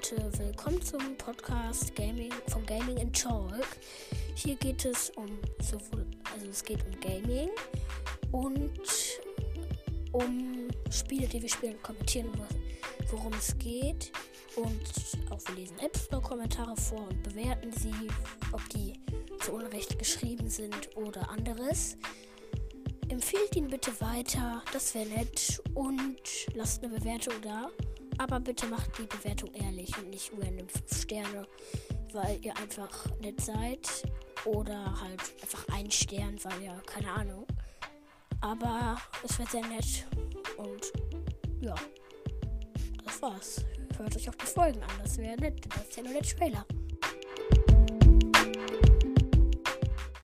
Leute, willkommen zum Podcast Gaming vom Gaming in Talk. Hier geht es um sowohl, also es geht um Gaming und um Spiele, die wir spielen, kommentieren, worum es geht. Und auch wir lesen App Store Kommentare vor und bewerten sie, ob die zu Unrecht geschrieben sind oder anderes. Empfehlt ihn bitte weiter, das wäre nett. Und lasst eine Bewertung da. Aber bitte macht die Bewertung ehrlich und nicht random 5 Sterne, weil ihr einfach nett seid. Oder halt einfach ein Stern, weil ja, keine Ahnung. Aber es wird sehr nett. Und ja, das war's. Hört euch auch die Folgen an, das wäre nett. Das ist ja nur der Trailer.